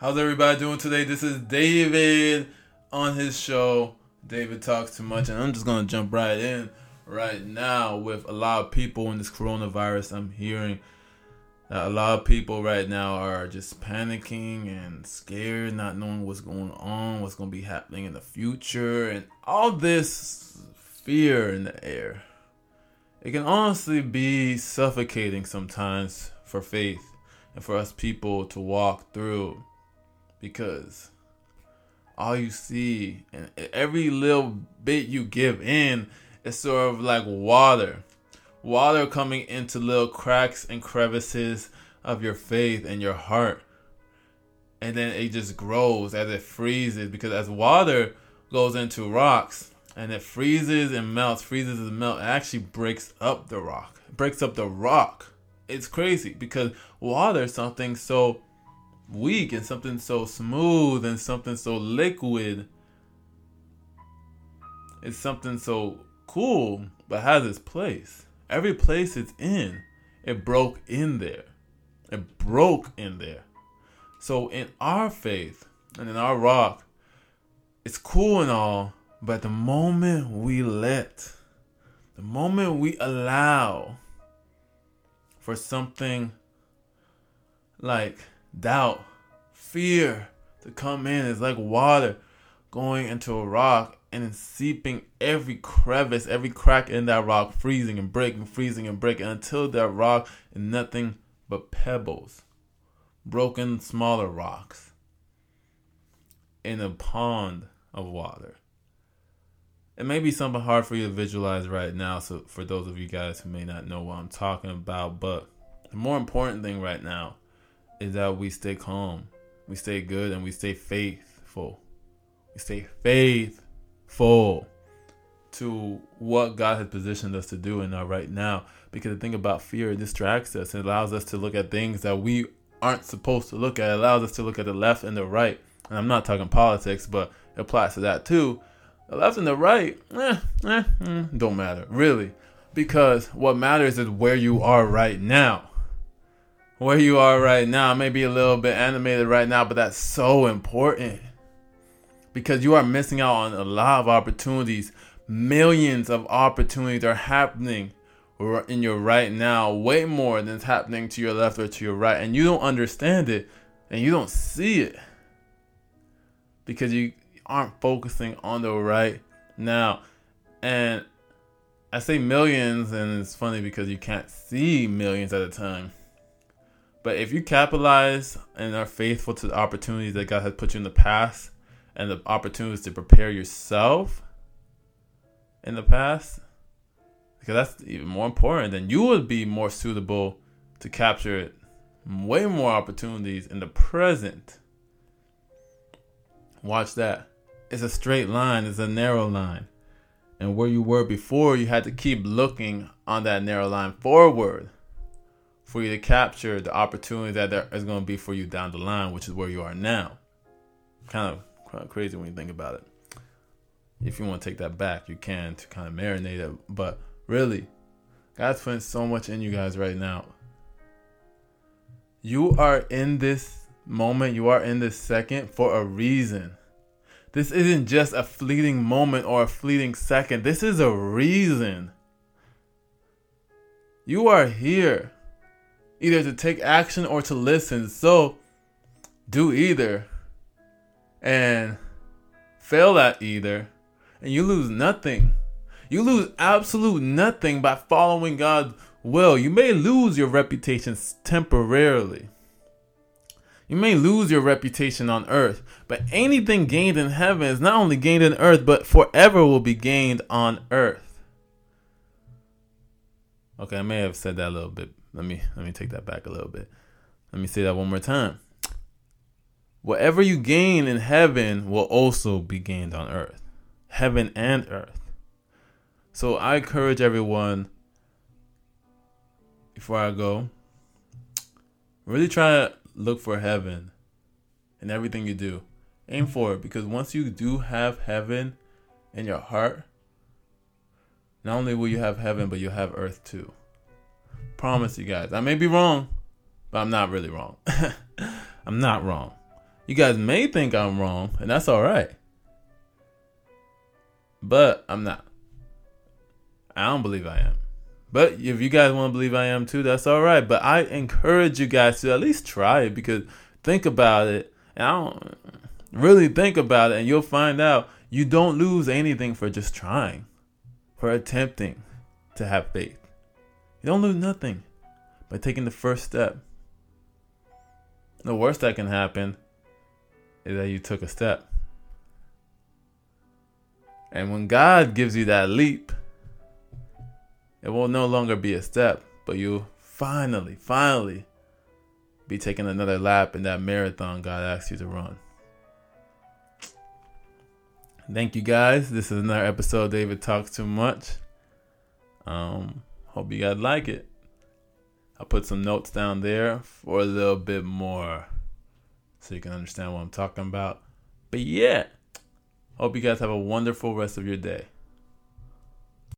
How's everybody doing today? This is David on his show. David talks too much, and I'm just gonna jump right in right now with a lot of people in this coronavirus. I'm hearing that a lot of people right now are just panicking and scared, not knowing what's going on, what's gonna be happening in the future, and all this fear in the air. It can honestly be suffocating sometimes for faith and for us people to walk through because all you see and every little bit you give in is sort of like water. Water coming into little cracks and crevices of your faith and your heart. And then it just grows as it freezes because as water goes into rocks and it freezes and melts, freezes and melts, it actually breaks up the rock. It breaks up the rock. It's crazy because water is something so weak and something so smooth and something so liquid. It's something so cool, but has its place. Every place it's in, it broke in there. It broke in there. So in our faith and in our rock, it's cool and all, but the moment we let, the moment we allow for something like doubt, fear to come in. It's like water going into a rock and seeping every crevice, every crack in that rock, freezing and breaking, freezing and breaking until that rock is nothing but pebbles, broken smaller rocks in a pond of water. It may be something hard for you to visualize right now, so for those of you guys who may not know what I'm talking about, but the more important thing right now is that we stay calm, we stay good, and we stay faithful. We stay faithful to what God has positioned us to do in our right now. Because the thing about fear, it distracts us. It allows us to look at things that we aren't supposed to look at. It allows us to look at the left and the right. And I'm not talking politics, but it applies to that too. The left and the right, eh, eh, eh, don't matter, really. Because what matters is where you are right now where you are right now. may be a little bit animated right now, but that's so important because you are missing out on a lot of opportunities. Millions of opportunities are happening in your right now, way more than is happening to your left or to your right, and you don't understand it and you don't see it because you aren't focusing on the right now. And I say millions, and it's funny because you can't see millions at a time but if you capitalize and are faithful to the opportunities that God has put you in the past and the opportunities to prepare yourself in the past, because that's even more important, then you would be more suitable to capture way more opportunities in the present. Watch that. It's a straight line, it's a narrow line. And where you were before, you had to keep looking on that narrow line forward for you to capture the opportunity that there is going to be for you down the line, which is where you are now. Kind of, kind of crazy when you think about it. If you want to take that back, you can to kind of marinate it. But really, God's putting so much in you guys right now. You are in this moment, you are in this second for a reason. This isn't just a fleeting moment or a fleeting second. This is a reason. You are here either to take action or to listen. So do either and fail at either, and you lose nothing. You lose absolute nothing by following God's will. You may lose your reputation temporarily. You may lose your reputation on earth, but anything gained in heaven is not only gained in earth, but forever will be gained on earth. Okay, I may have said that a little bit let me let me take that back a little bit. Let me say that one more time. Whatever you gain in heaven will also be gained on earth. Heaven and earth. So I encourage everyone before I go, really try to look for heaven in everything you do. Aim for it because once you do have heaven in your heart, not only will you have heaven, but you'll have earth too. Promise you guys. I may be wrong, but I'm not really wrong. I'm not wrong. You guys may think I'm wrong, and that's all right. But I'm not. I don't believe I am. But if you guys want to believe I am too, that's all right. But I encourage you guys to at least try it because think about it. And I don't really think about it, and you'll find out you don't lose anything for just trying, for attempting to have faith. You don't lose nothing by taking the first step. The worst that can happen is that you took a step. And when God gives you that leap, it will no longer be a step, but you'll finally, finally be taking another lap in that marathon God asked you to run. Thank you guys. This is another episode David Talks Too Much. Um, hope you guys like it. I'll put some notes down there for a little bit more so you can understand what I'm talking about. But yeah, hope you guys have a wonderful rest of your day.